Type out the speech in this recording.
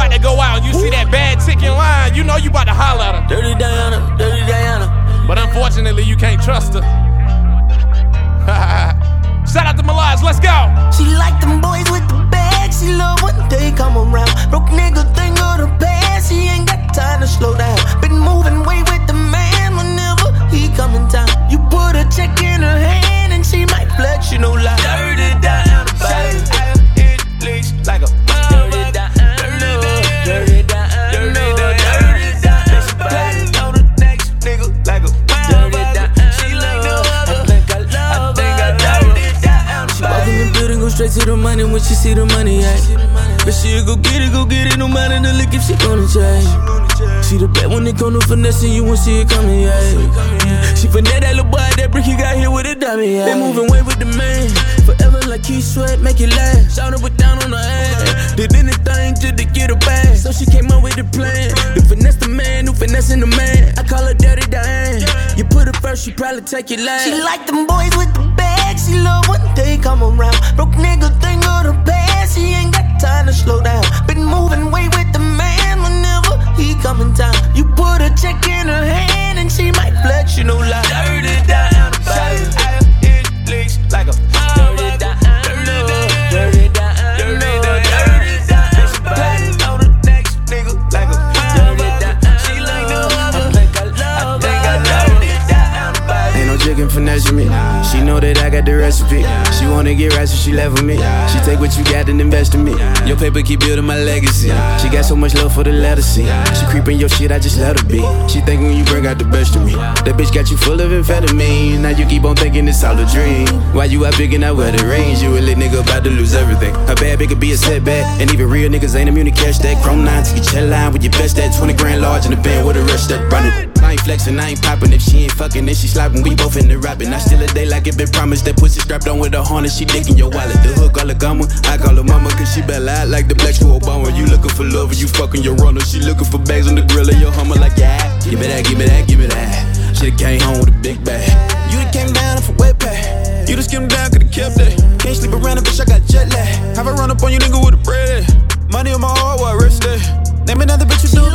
about to go out and you see that bad tick in line, you know you about to holler at her. Dirty Diana, dirty Diana. But unfortunately, you can't trust her. Shout out to Malaz, let's go. She like them boys with the bag. She love when they come around. Broke straight to the money when she see the money, yeah. But she'll go get it, go get it, no matter the look if she gonna change. She the bet when it come to finessing, you won't see it coming, yeah. She finesse that little boy, that brick he got here with a dummy, yeah. They moving way with the man, forever like he sweat, make it last. Shout put down on her ass, did anything just to get her back. So she came up with the plan, to finesse the man, who finessing the man. I call her Dirty Diane. You put her first, she probably take it last. She like them boys with the bag. She love come around. Broke nigga recipe. She wanna get right, so she left with me. She take what you got and invest in me. Your paper keep building my legacy. She got so much love for the C. She creeping your shit, I just let her be. She think when you bring out the best of me. That bitch got you full of amphetamine. Now you keep on thinking it's all a dream. Why you out big and out where the range? You a lit nigga about to lose everything. A bad bitch could be a setback. And even real niggas ain't immune to catch that. Chrome 9 to your line with your best at 20 grand large in the band with the rest that run it. I ain't flexing, I ain't popping. If she ain't fucking, then she slopping. We both in the rapping. I still a day like it been promised. That pussy strapped on with a harness. She dicking your wallet. The hook all the gummer. I call her mama, cause she bella out like the blacks to Obama. You looking for love you fucking your runner. She looking for bags on the grill of your hummer like, yeah. Give me that, give me that, give me that. Should've came home with a big bag. You done came down from wet pack. You done skimmed down, could've kept that. Can't sleep around a bitch, I got jet lag. Have I run up on you, nigga, with a bread. Money on my heart, while I rest it. Name another bitch you do